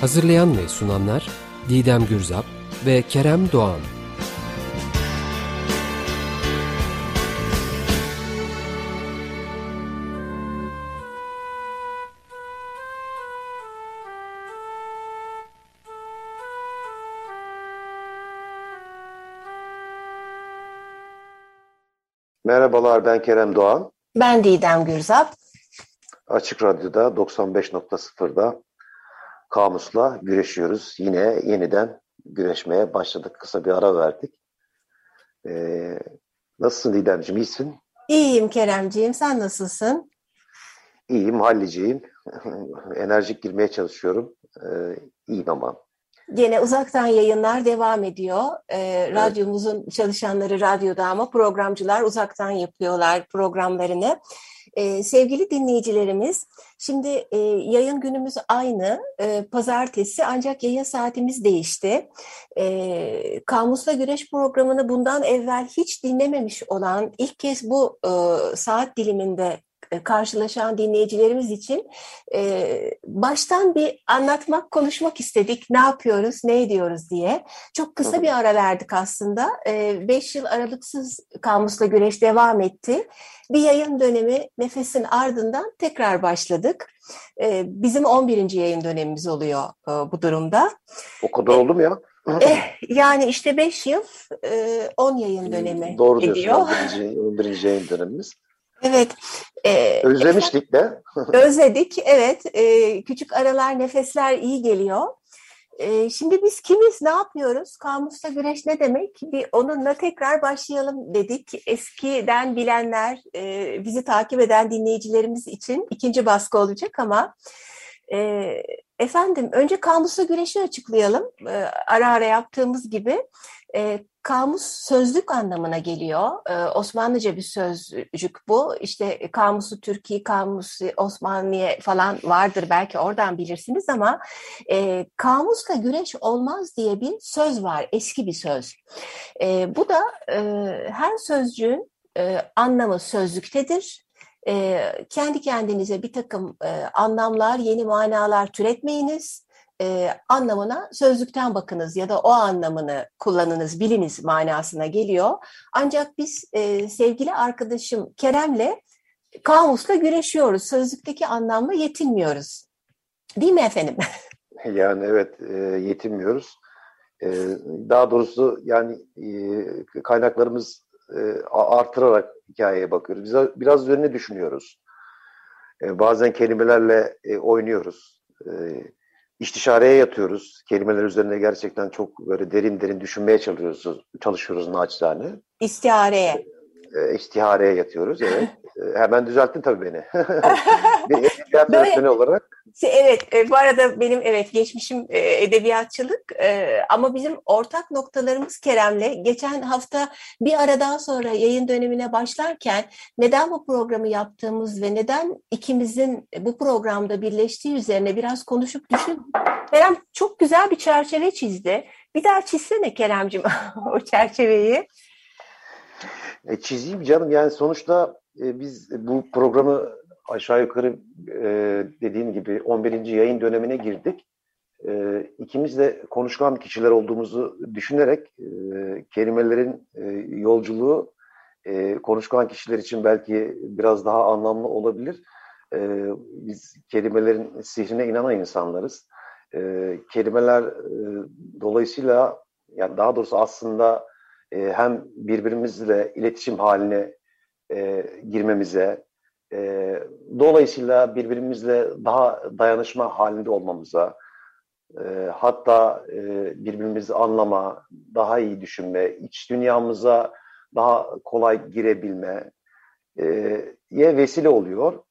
Hazırlayan ve sunanlar Didem Gürzap ve Kerem Doğan. Merhabalar ben Kerem Doğan. Ben Didem Gürzap. Açık Radyo'da 95.0'da kamusla güreşiyoruz. Yine yeniden güreşmeye başladık. Kısa bir ara verdik. Ee, nasılsın Didemciğim? İyisin? İyiyim Keremciğim. Sen nasılsın? İyiyim, halliciyim. Enerjik girmeye çalışıyorum. Ee, iyiyim ama. Gene uzaktan yayınlar devam ediyor. Ee, radyomuzun çalışanları radyoda ama programcılar uzaktan yapıyorlar programlarını. Ee, sevgili dinleyicilerimiz, şimdi e, yayın günümüz aynı, e, pazartesi ancak yayın saatimiz değişti. E, Kamusla Güreş programını bundan evvel hiç dinlememiş olan, ilk kez bu e, saat diliminde karşılaşan dinleyicilerimiz için e, baştan bir anlatmak, konuşmak istedik. Ne yapıyoruz, ne ediyoruz diye. Çok kısa bir ara verdik aslında. E, beş yıl aralıksız Kamusla Güreş devam etti. Bir yayın dönemi nefesin ardından tekrar başladık. E, bizim 11. yayın dönemimiz oluyor e, bu durumda. O kadar oldu mu ya? Eh, yani işte 5 yıl 10 e, yayın dönemi Doğru diyorsun, ediyor. 11. 11. yayın dönemimiz. Evet. E, Özlemiştik de. özledik, evet. E, küçük aralar, nefesler iyi geliyor. E, şimdi biz kimiz, ne yapıyoruz? Kamusta güreş ne demek? Bir onunla tekrar başlayalım dedik. Eskiden bilenler, e, bizi takip eden dinleyicilerimiz için ikinci baskı olacak ama... E, efendim, önce kamusta güreşi açıklayalım. E, ara ara yaptığımız gibi. E, kamus sözlük anlamına geliyor. Ee, Osmanlıca bir sözcük bu. İşte kamusu Türkiye, kamusu Osmanlı'ya falan vardır belki oradan bilirsiniz ama e, kamusla güreş olmaz diye bir söz var. Eski bir söz. E, bu da e, her sözcüğün e, anlamı sözlüktedir. E, kendi kendinize bir takım e, anlamlar, yeni manalar türetmeyiniz e, anlamına sözlükten bakınız ya da o anlamını kullanınız, biliniz manasına geliyor. Ancak biz e, sevgili arkadaşım Kerem'le kamusla güreşiyoruz. Sözlükteki anlamla yetinmiyoruz. Değil mi efendim? Yani evet e, yetinmiyoruz. E, daha doğrusu yani e, kaynaklarımız e, artırarak hikayeye bakıyoruz. Biz biraz üzerine düşünüyoruz. E, bazen kelimelerle e, oynuyoruz. E, istişareye yatıyoruz. Kelimeler üzerine gerçekten çok böyle derin derin düşünmeye çalışıyoruz, çalışıyoruz naçizane. İstihareye. E, istihareye yatıyoruz, evet. e, hemen düzelttin tabii beni. bir edebiyat öğretmeni olarak. Evet, e, bu arada benim evet geçmişim e, edebiyatçılık e, ama bizim ortak noktalarımız Kerem'le geçen hafta bir aradan sonra yayın dönemine başlarken neden bu programı yaptığımız ve neden ikimizin bu programda birleştiği üzerine biraz konuşup düşün. Kerem çok güzel bir çerçeve çizdi. Bir daha çizsene Kerem'cim o çerçeveyi. E, çizeyim canım yani sonuçta e, biz bu programı aşağı yukarı e, dediğim gibi 11. yayın dönemine girdik. E, ikimiz de konuşkan kişiler olduğumuzu düşünerek e, kelimelerin e, yolculuğu e, konuşkan kişiler için belki biraz daha anlamlı olabilir. E, biz kelimelerin sihrine inanan insanlarız. E, kelimeler e, dolayısıyla yani daha doğrusu aslında e, hem birbirimizle iletişim haline e, girmemize, e, dolayısıyla birbirimizle daha dayanışma halinde olmamıza, e, hatta e, birbirimizi anlama, daha iyi düşünme, iç dünyamıza daha kolay girebilme e, ye vesile oluyor.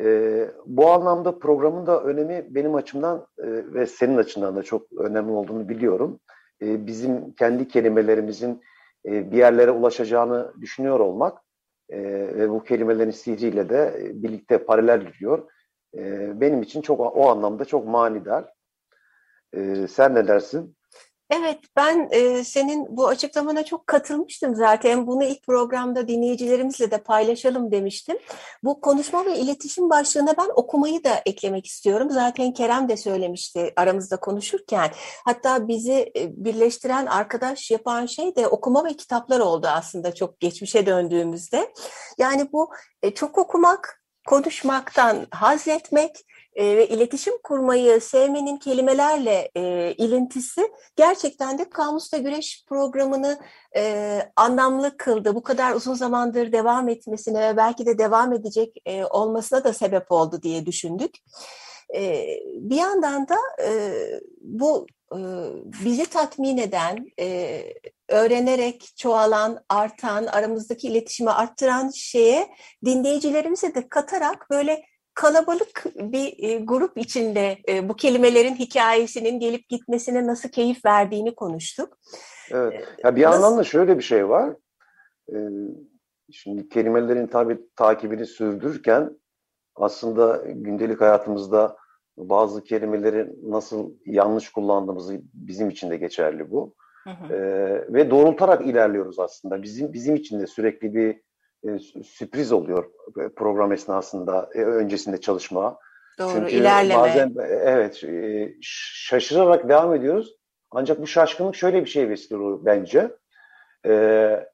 E, bu anlamda programın da önemi benim açımdan e, ve senin açından da çok önemli olduğunu biliyorum. E, bizim kendi kelimelerimizin e, bir yerlere ulaşacağını düşünüyor olmak e, ve bu kelimelerin sihriyle de e, birlikte paralel gidiyor. E, benim için çok o anlamda çok manidar. E, sen ne dersin? Evet, ben e, senin bu açıklamana çok katılmıştım zaten. Bunu ilk programda dinleyicilerimizle de paylaşalım demiştim. Bu konuşma ve iletişim başlığına ben okumayı da eklemek istiyorum. Zaten Kerem de söylemişti aramızda konuşurken. Hatta bizi e, birleştiren arkadaş yapan şey de okuma ve kitaplar oldu aslında çok geçmişe döndüğümüzde. Yani bu e, çok okumak, konuşmaktan haz etmek e, ve iletişim kurmayı sevmenin kelimelerle e, ilintisi gerçekten de Kamus'ta Güreş programını e, anlamlı kıldı. Bu kadar uzun zamandır devam etmesine ve belki de devam edecek e, olmasına da sebep oldu diye düşündük. E, bir yandan da e, bu e, bizi tatmin eden, e, öğrenerek çoğalan, artan, aramızdaki iletişimi arttıran şeye dinleyicilerimize de katarak böyle kalabalık bir e, grup içinde e, bu kelimelerin hikayesinin gelip gitmesine nasıl keyif verdiğini konuştuk. Evet. Ya bir nasıl... yandan da şöyle bir şey var. Şimdi kelimelerin tabi takibini sürdürürken aslında gündelik hayatımızda bazı kelimeleri nasıl yanlış kullandığımızı bizim için de geçerli bu. Hı hı. Ee, ve doğrultarak ilerliyoruz aslında. Bizim bizim için de sürekli bir e, sürpriz oluyor e, program esnasında, e, öncesinde çalışma. Doğru, Çünkü ilerleme. Bazen evet e, şaşırarak devam ediyoruz. Ancak bu şaşkınlık şöyle bir şey vesile bence. Ee,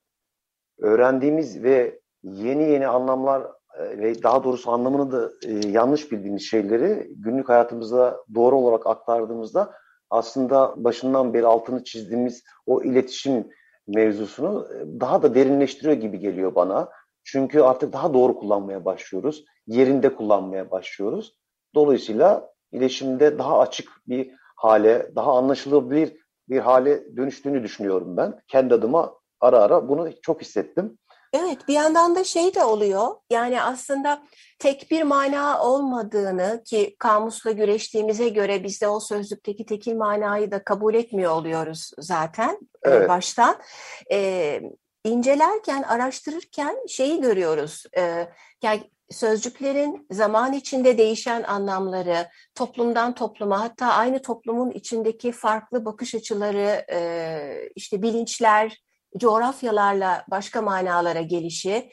öğrendiğimiz ve yeni yeni anlamlar e, ve daha doğrusu anlamını da e, yanlış bildiğimiz şeyleri günlük hayatımızda doğru olarak aktardığımızda aslında başından beri altını çizdiğimiz o iletişim mevzusunu e, daha da derinleştiriyor gibi geliyor bana. Çünkü artık daha doğru kullanmaya başlıyoruz. Yerinde kullanmaya başlıyoruz. Dolayısıyla iletişimde daha açık bir hale, daha anlaşılabilir bir hale dönüştüğünü düşünüyorum ben. Kendi adıma ara ara bunu çok hissettim. Evet bir yandan da şey de oluyor yani aslında tek bir mana olmadığını ki kamusla güreştiğimize göre biz de o sözlükteki tekil manayı da kabul etmiyor oluyoruz zaten e, evet. baştan. Ee, incelerken araştırırken şeyi görüyoruz ee, yani sözcüklerin zaman içinde değişen anlamları, toplumdan topluma hatta aynı toplumun içindeki farklı bakış açıları, işte bilinçler, coğrafyalarla başka manalara gelişi,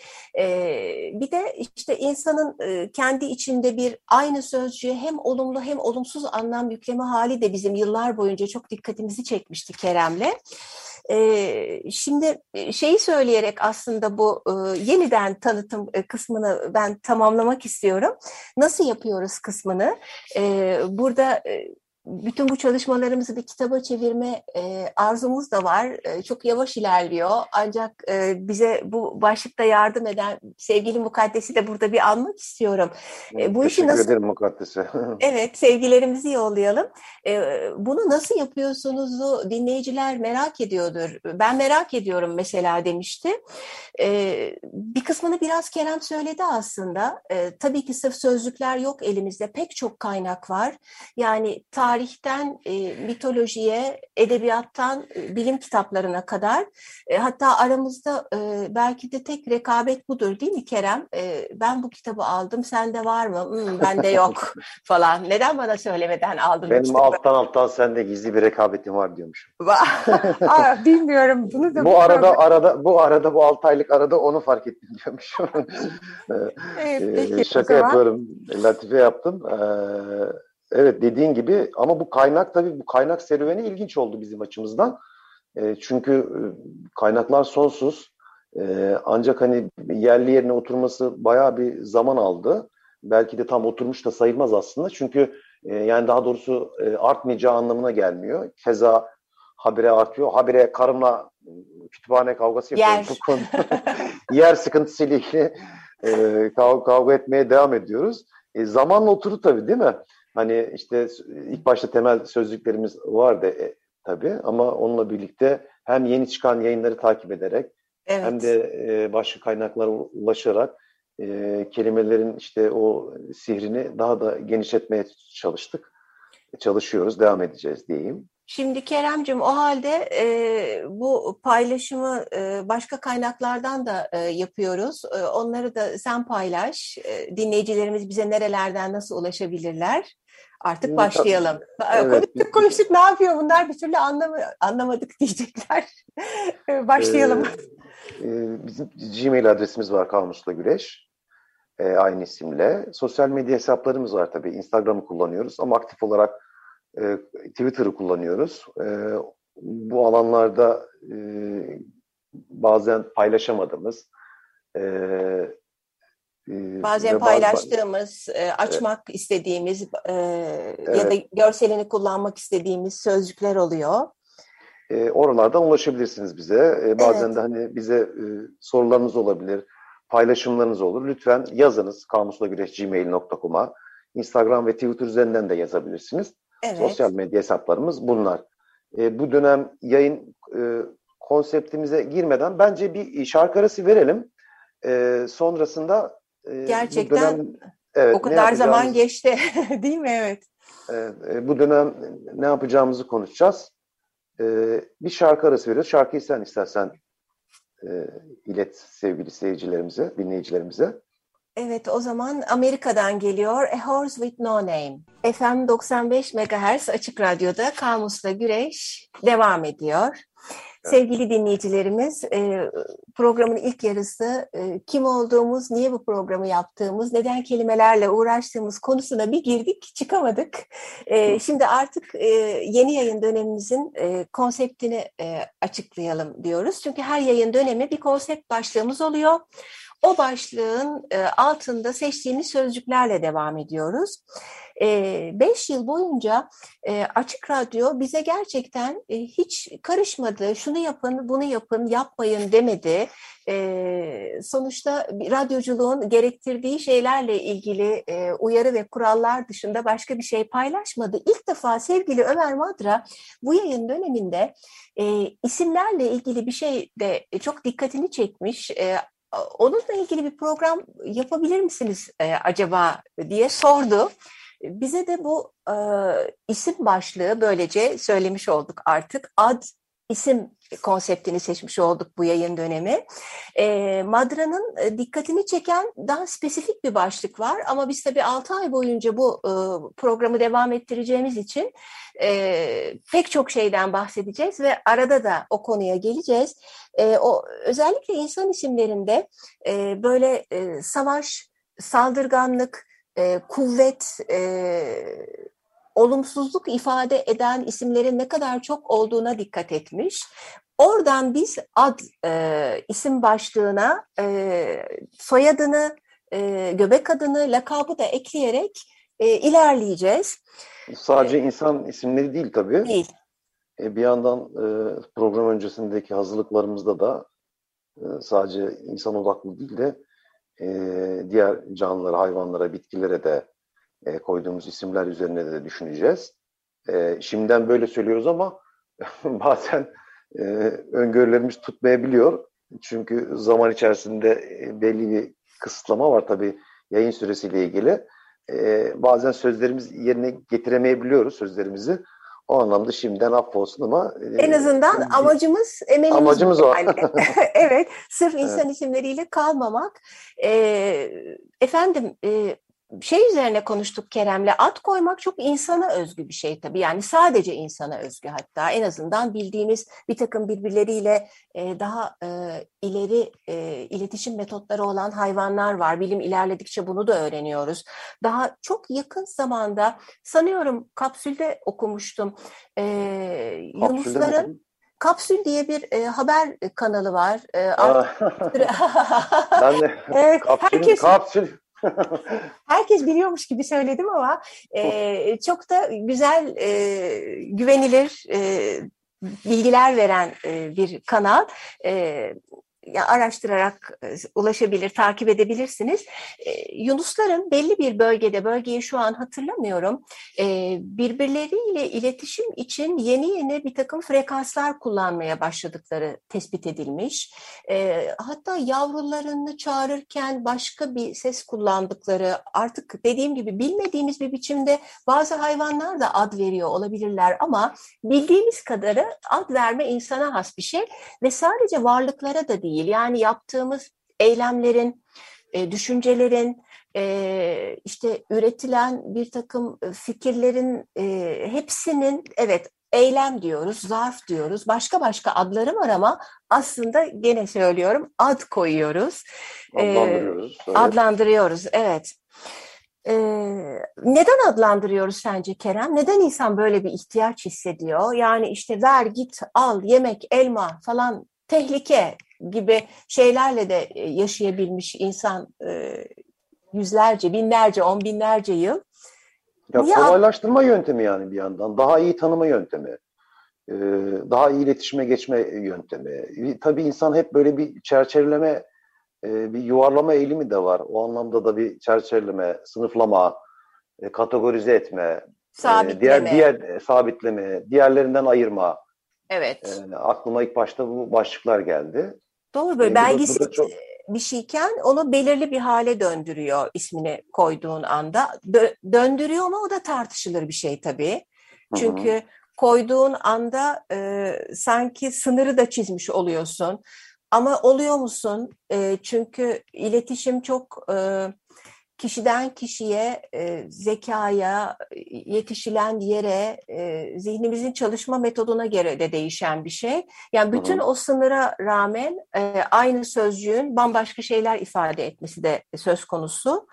bir de işte insanın kendi içinde bir aynı sözcüğe hem olumlu hem olumsuz anlam yükleme hali de bizim yıllar boyunca çok dikkatimizi çekmişti Kerem'le. Şimdi şeyi söyleyerek aslında bu yeniden tanıtım kısmını ben tamamlamak istiyorum. Nasıl yapıyoruz kısmını? Burada bütün bu çalışmalarımızı bir kitaba çevirme e, arzumuz da var. E, çok yavaş ilerliyor. Ancak e, bize bu başlıkta yardım eden sevgili Mukaddes'i de burada bir almak istiyorum. E, bu Teşekkür işi nasıl... ederim Mukaddes'e. evet, sevgilerimizi yollayalım. E, bunu nasıl yapıyorsunuzu dinleyiciler merak ediyordur. Ben merak ediyorum mesela demişti. E, bir kısmını biraz Kerem söyledi aslında. E, tabii ki sırf sözlükler yok elimizde. Pek çok kaynak var. Yani tarih tarihten e, mitolojiye, edebiyattan e, bilim kitaplarına kadar e, hatta aramızda e, belki de tek rekabet budur değil mi Kerem? E, ben bu kitabı aldım, sende var mı? Hmm, bende yok falan. Neden bana söylemeden aldın? Benim alttan alttan sende gizli bir rekabetim var diyormuşum. Aa, bilmiyorum. Bunu da bu arada arada bu arada bu 6 aylık arada onu fark ettim diyormuşum. evet, peki, Şaka yapıyorum. Latife yaptım. Ee, Evet dediğin gibi ama bu kaynak tabii bu kaynak serüveni ilginç oldu bizim açımızdan. E, çünkü e, kaynaklar sonsuz. E, ancak hani yerli yerine oturması bayağı bir zaman aldı. Belki de tam oturmuş da sayılmaz aslında. Çünkü e, yani daha doğrusu e, artmayacağı anlamına gelmiyor. Keza habire artıyor. Habire karımla kütüphane kavgası yapıyoruz. Yer, Yer sıkıntısıyla ilgili e, kavga, kavga etmeye devam ediyoruz. E, zamanla oturdu tabii değil mi? Hani işte ilk başta temel sözlüklerimiz vardı e, tabii ama onunla birlikte hem yeni çıkan yayınları takip ederek evet. hem de e, başka kaynaklara ulaşarak e, kelimelerin işte o sihrini daha da genişletmeye çalıştık. Çalışıyoruz, devam edeceğiz diyeyim. Şimdi Keremcim o halde e, bu paylaşımı e, başka kaynaklardan da e, yapıyoruz. E, onları da sen paylaş. E, dinleyicilerimiz bize nerelerden nasıl ulaşabilirler? Artık başlayalım. Evet. Konuştuk konuştuk ne yapıyor bunlar bir türlü anlam anlamadık diyecekler. başlayalım. Ee, bizim Gmail adresimiz var Kamusla Güreş. Ee, aynı isimle. Sosyal medya hesaplarımız var tabii. Instagram'ı kullanıyoruz ama aktif olarak e, Twitter'ı kullanıyoruz. E, bu alanlarda e, bazen paylaşamadığımız e, e Bazen paylaştığımız, e, açmak evet. istediğimiz e, evet. ya da görselini kullanmak istediğimiz sözcükler oluyor. E, oralardan ulaşabilirsiniz bize. E, bazen evet. de hani bize e, sorularınız olabilir, paylaşımlarınız olur. Lütfen yazınız kamuslagüreş.gmail.com'a. Instagram ve Twitter üzerinden de yazabilirsiniz. Evet. Sosyal medya hesaplarımız bunlar. E, bu dönem yayın e, konseptimize girmeden bence bir şarkı arası verelim. E, sonrasında e, Gerçekten dönem, evet, o kadar zaman geçti değil mi? Evet. E, bu dönem ne yapacağımızı konuşacağız. E, bir şarkı arası veriyoruz. Şarkıyı sen istersen e, ilet sevgili seyircilerimize, dinleyicilerimize. Evet o zaman Amerika'dan geliyor A Horse With No Name. FM 95 MHz Açık Radyo'da Kamus'la Güreş devam ediyor. Sevgili dinleyicilerimiz e, programın ilk yarısı e, kim olduğumuz, niye bu programı yaptığımız, neden kelimelerle uğraştığımız konusuna bir girdik çıkamadık. E, şimdi artık yeni yayın dönemimizin konseptini açıklayalım diyoruz. Çünkü her yayın dönemi bir konsept başlığımız oluyor. O başlığın altında seçtiğimiz sözcüklerle devam ediyoruz. E, beş yıl boyunca e, Açık Radyo bize gerçekten hiç karışmadı, şunu yapın, bunu yapın, yapmayın demedi. Sonuçta radyoculuğun gerektirdiği şeylerle ilgili uyarı ve kurallar dışında başka bir şey paylaşmadı. İlk defa sevgili Ömer Madra bu yayın döneminde isimlerle ilgili bir şey de çok dikkatini çekmiş onunla ilgili bir program yapabilir misiniz e, acaba diye sordu. Bize de bu e, isim başlığı böylece söylemiş olduk artık. Ad isim konseptini seçmiş olduk bu yayın dönemi. E, Madra'nın e, dikkatini çeken daha spesifik bir başlık var ama biz tabii 6 ay boyunca bu e, programı devam ettireceğimiz için e, pek çok şeyden bahsedeceğiz ve arada da o konuya geleceğiz. E, o Özellikle insan isimlerinde e, böyle e, savaş, saldırganlık, e, kuvvet, e, olumsuzluk ifade eden isimlerin ne kadar çok olduğuna dikkat etmiş. Oradan biz ad e, isim başlığına e, soyadını, e, göbek adını, lakabı da ekleyerek e, ilerleyeceğiz. Sadece e, insan isimleri değil tabii. Değil. E, bir yandan e, program öncesindeki hazırlıklarımızda da e, sadece insan odaklı değil de e, diğer canlılara, hayvanlara, bitkilere de e, koyduğumuz isimler üzerine de düşüneceğiz. E, şimdiden böyle söylüyoruz ama bazen e, öngörülerimiz tutmayabiliyor. Çünkü zaman içerisinde e, belli bir kısıtlama var tabii yayın süresiyle ilgili. E, bazen sözlerimiz yerine getiremeyebiliyoruz sözlerimizi. O anlamda şimdiden affolsun ama... E, en azından amacımız, emelimiz amacımız o. Evet, sırf insan evet. isimleriyle kalmamak. E, efendim, e, şey üzerine konuştuk Kerem'le at koymak çok insana özgü bir şey tabii. Yani sadece insana özgü hatta. En azından bildiğimiz bir takım birbirleriyle e, daha e, ileri e, iletişim metotları olan hayvanlar var. Bilim ilerledikçe bunu da öğreniyoruz. Daha çok yakın zamanda sanıyorum kapsülde okumuştum. E, Yunusların Kapsül diye bir e, haber kanalı var. E, ben de evet, kapsül, herkes, kapsül Herkes biliyormuş gibi söyledim ama e, çok da güzel, e, güvenilir e, bilgiler veren e, bir kanal. E, araştırarak e, ulaşabilir, takip edebilirsiniz. E, Yunusların belli bir bölgede, bölgeyi şu an hatırlamıyorum, e, birbirleriyle iletişim için yeni yeni bir takım frekanslar kullanmaya başladıkları tespit edilmiş. Hatta yavrularını çağırırken başka bir ses kullandıkları, artık dediğim gibi bilmediğimiz bir biçimde bazı hayvanlar da ad veriyor olabilirler ama bildiğimiz kadarı ad verme insana has bir şey ve sadece varlıklara da değil yani yaptığımız eylemlerin, e, düşüncelerin, e, işte üretilen bir takım fikirlerin e, hepsinin evet eylem diyoruz, zarf diyoruz, başka başka adları var ama aslında gene söylüyorum ad koyuyoruz. Adlandırıyoruz. Evet. Adlandırıyoruz, evet. Ee, neden adlandırıyoruz sence Kerem? Neden insan böyle bir ihtiyaç hissediyor? Yani işte ver git al yemek elma falan tehlike gibi şeylerle de yaşayabilmiş insan e, yüzlerce, binlerce, on binlerce yıl. Ya Niye kolaylaştırma yöntemi yani bir yandan. Daha iyi tanıma yöntemi. Ee, daha iyi iletişime geçme yöntemi. Tabii insan hep böyle bir çerçeveleme e, bir yuvarlama eğilimi de var. O anlamda da bir çerçeveleme, sınıflama, e, kategorize etme, sabitleme. E, diğer diğer sabitleme, diğerlerinden ayırma. Evet. E, aklıma ilk başta bu başlıklar geldi. Doğru böyle e, belgesel çok... bir şeyken onu belirli bir hale döndürüyor ismini koyduğun anda. Dö döndürüyor mu o da tartışılır bir şey tabii. Çünkü Hı -hı. koyduğun anda e, sanki sınırı da çizmiş oluyorsun. Ama oluyor musun? E, çünkü iletişim çok e, kişiden kişiye, e, zekaya, yetişilen yere, e, zihnimizin çalışma metoduna göre de değişen bir şey. Yani bütün hı hı. o sınıra rağmen e, aynı sözcüğün bambaşka şeyler ifade etmesi de söz konusu.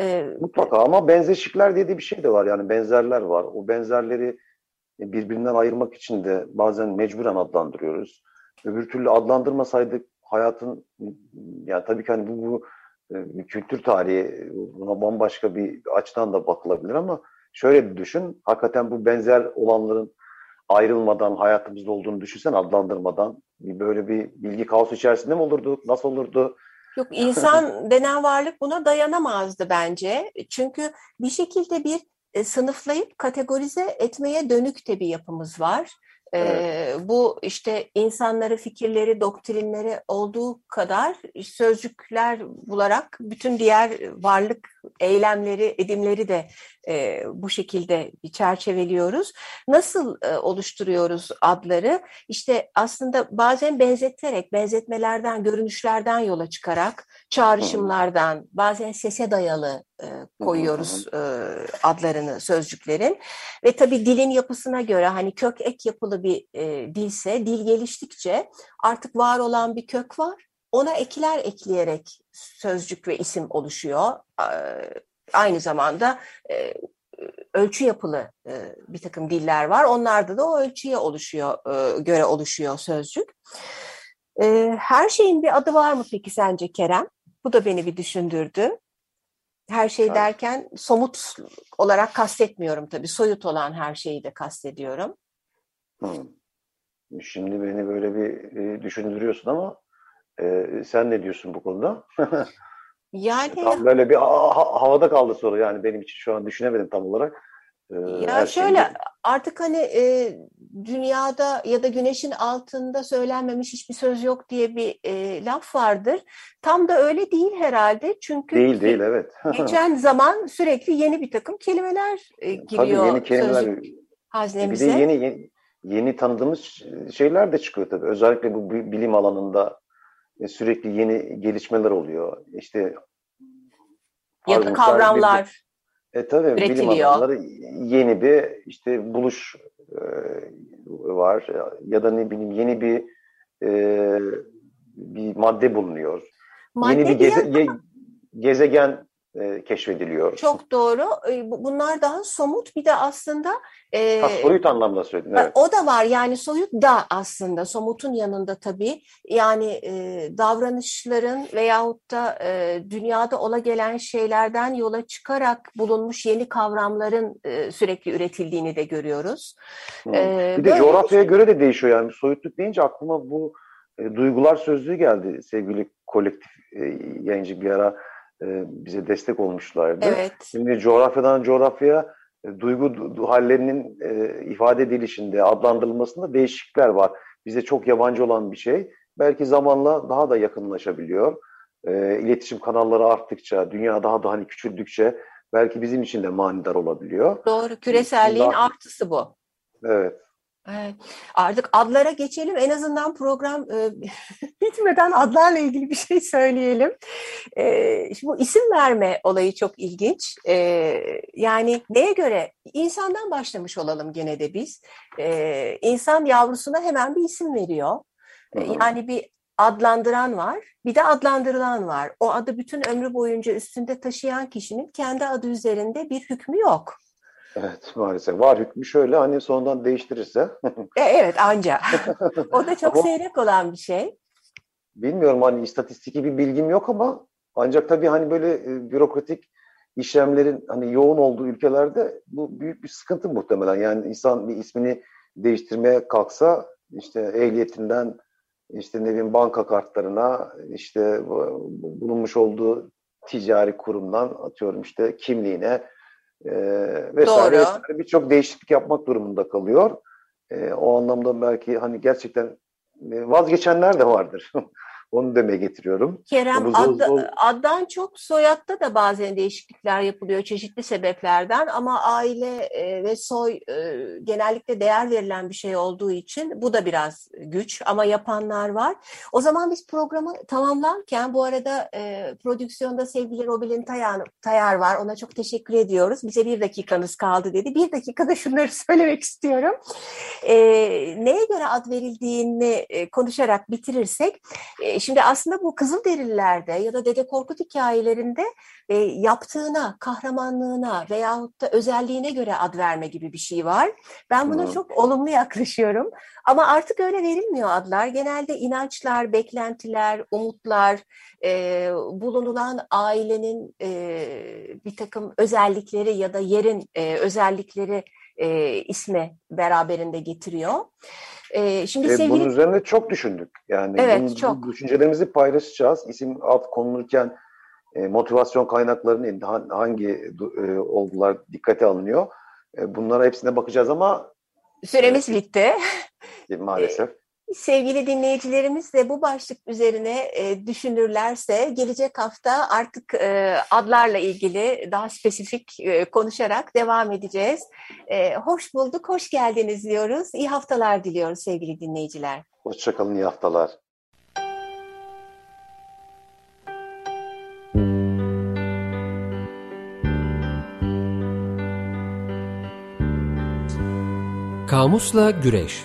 E, Mutlaka ama benzeşikler dediği bir şey de var. Yani benzerler var. O benzerleri birbirinden ayırmak için de bazen mecburen adlandırıyoruz. Öbür türlü adlandırmasaydık hayatın yani tabii ki hani bu, bu e, kültür tarihi buna bambaşka bir açıdan da bakılabilir ama şöyle bir düşün. Hakikaten bu benzer olanların ayrılmadan hayatımızda olduğunu düşünsen adlandırmadan böyle bir bilgi kaosu içerisinde mi olurduk? Nasıl olurdu? Yok insan denen varlık buna dayanamazdı bence. Çünkü bir şekilde bir e, sınıflayıp kategorize etmeye dönük de bir yapımız var. Evet. bu işte insanları, fikirleri, doktrinleri olduğu kadar sözcükler bularak bütün diğer varlık eylemleri, edimleri de e, bu şekilde bir çerçeveliyoruz. Nasıl e, oluşturuyoruz adları? İşte aslında bazen benzeterek, benzetmelerden, görünüşlerden yola çıkarak, çağrışımlardan, bazen sese dayalı e, koyuyoruz e, adlarını sözcüklerin. Ve tabii dilin yapısına göre hani kök ek yapılı bir e, dilse, dil geliştikçe artık var olan bir kök var. Ona ekler ekleyerek sözcük ve isim oluşuyor. Aynı zamanda e, ölçü yapılı e, bir takım diller var. Onlarda da o ölçüye oluşuyor, e, göre oluşuyor sözcük. Her şeyin bir adı var mı peki sence Kerem? Bu da beni bir düşündürdü. Her şey derken somut olarak kastetmiyorum tabii. Soyut olan her şeyi de kastediyorum. Hmm. Şimdi beni böyle bir düşündürüyorsun ama e, sen ne diyorsun bu konuda? Yani tam böyle bir ha, havada kaldı soru yani benim için şu an düşünemedim tam olarak. Ee, ya şöyle şeyde... artık hani e, dünyada ya da güneşin altında söylenmemiş hiçbir söz yok diye bir e, laf vardır. Tam da öyle değil herhalde çünkü değil değil evet. geçen zaman sürekli yeni bir takım kelimeler e, giriyor. Tabii yeni kelimeler. Haznemize. Bir de yeni, yeni yeni tanıdığımız şeyler de çıkıyor tabii. Özellikle bu bilim alanında e, sürekli yeni gelişmeler oluyor. İşte ya da kavramlar bir, e, tabii üretiliyor. bilim alanları yeni bir işte buluş e, var ya da ne bileyim yeni bir e, bir madde bulunuyor. Madde yeni bir geze, gezegen e, keşfediliyor. Çok doğru. E, bunlar daha somut bir de aslında e, ha, soyut anlamda söyledin. Evet. O da var yani soyut da aslında somutun yanında tabii yani e, davranışların veyahut da e, dünyada ola gelen şeylerden yola çıkarak bulunmuş yeni kavramların e, sürekli üretildiğini de görüyoruz. Hmm. E, bir de coğrafyaya göre de değişiyor yani soyutluk deyince aklıma bu e, duygular sözlüğü geldi sevgili kolektif e, yayıncı bir ara e, bize destek olmuşlardı. Evet. Şimdi coğrafyadan coğrafyaya e, duygu hallerinin e, ifade edilişinde, adlandırılmasında değişiklikler var. Bize çok yabancı olan bir şey. Belki zamanla daha da yakınlaşabiliyor. E, iletişim kanalları arttıkça, dünya daha da hani küçüldükçe belki bizim için de manidar olabiliyor. Doğru, küreselliğin daha... artısı bu. Evet. Evet. Artık adlara geçelim. En azından program e, bitmeden adlarla ilgili bir şey söyleyelim. E, şimdi bu isim verme olayı çok ilginç. E, yani neye göre? İnsandan başlamış olalım gene de biz. E, insan yavrusuna hemen bir isim veriyor. E, yani bir adlandıran var, bir de adlandırılan var. O adı bütün ömrü boyunca üstünde taşıyan kişinin kendi adı üzerinde bir hükmü yok. Evet maalesef var hükmü şöyle hani sonradan değiştirirse. e, evet anca. o da çok ama, seyrek olan bir şey. Bilmiyorum hani istatistiki bir bilgim yok ama ancak tabii hani böyle e, bürokratik işlemlerin hani yoğun olduğu ülkelerde bu büyük bir sıkıntı muhtemelen. Yani insan bir ismini değiştirmeye kalksa işte ehliyetinden işte ne bileyim banka kartlarına işte bulunmuş olduğu ticari kurumdan atıyorum işte kimliğine e, vesaire, vesaire birçok değişiklik yapmak durumunda kalıyor. E, o anlamda belki hani gerçekten e, vazgeçenler de vardır. Onu demeye getiriyorum. Kerem zor, adda, zor... addan çok soyatta da bazen değişiklikler yapılıyor çeşitli sebeplerden ama aile e, ve soy e, genellikle değer verilen bir şey olduğu için bu da biraz güç ama yapanlar var. O zaman biz programı tamamlarken bu arada e, prodüksiyonda sevgili Robin Tayar, Tayar var. Ona çok teşekkür ediyoruz. Bize bir dakikanız kaldı dedi. Bir dakikada şunları söylemek istiyorum. E, neye göre ad verildiğini e, konuşarak bitirirsek e, Şimdi aslında bu Kızılderililerde ya da Dede Korkut hikayelerinde e, yaptığına, kahramanlığına veyahut da özelliğine göre ad verme gibi bir şey var. Ben buna hmm. çok olumlu yaklaşıyorum. Ama artık öyle verilmiyor adlar. Genelde inançlar, beklentiler, umutlar, e, bulunulan ailenin e, bir takım özellikleri ya da yerin e, özellikleri e, isme beraberinde getiriyor. E, şimdi e, sevgili... Bunun üzerine çok düşündük. Yani evet, bunun, çok. Düşüncelerimizi paylaşacağız. İsim alt konulurken e, motivasyon kaynaklarının hangi e, olgular dikkate alınıyor. E, bunlara hepsine bakacağız ama süremiz bitti. Maalesef. Sevgili dinleyicilerimiz de bu başlık üzerine e, düşünürlerse gelecek hafta artık e, adlarla ilgili daha spesifik e, konuşarak devam edeceğiz. E, hoş bulduk, hoş geldiniz diyoruz. İyi haftalar diliyoruz sevgili dinleyiciler. Hoşçakalın, iyi haftalar. Kamusla Güreş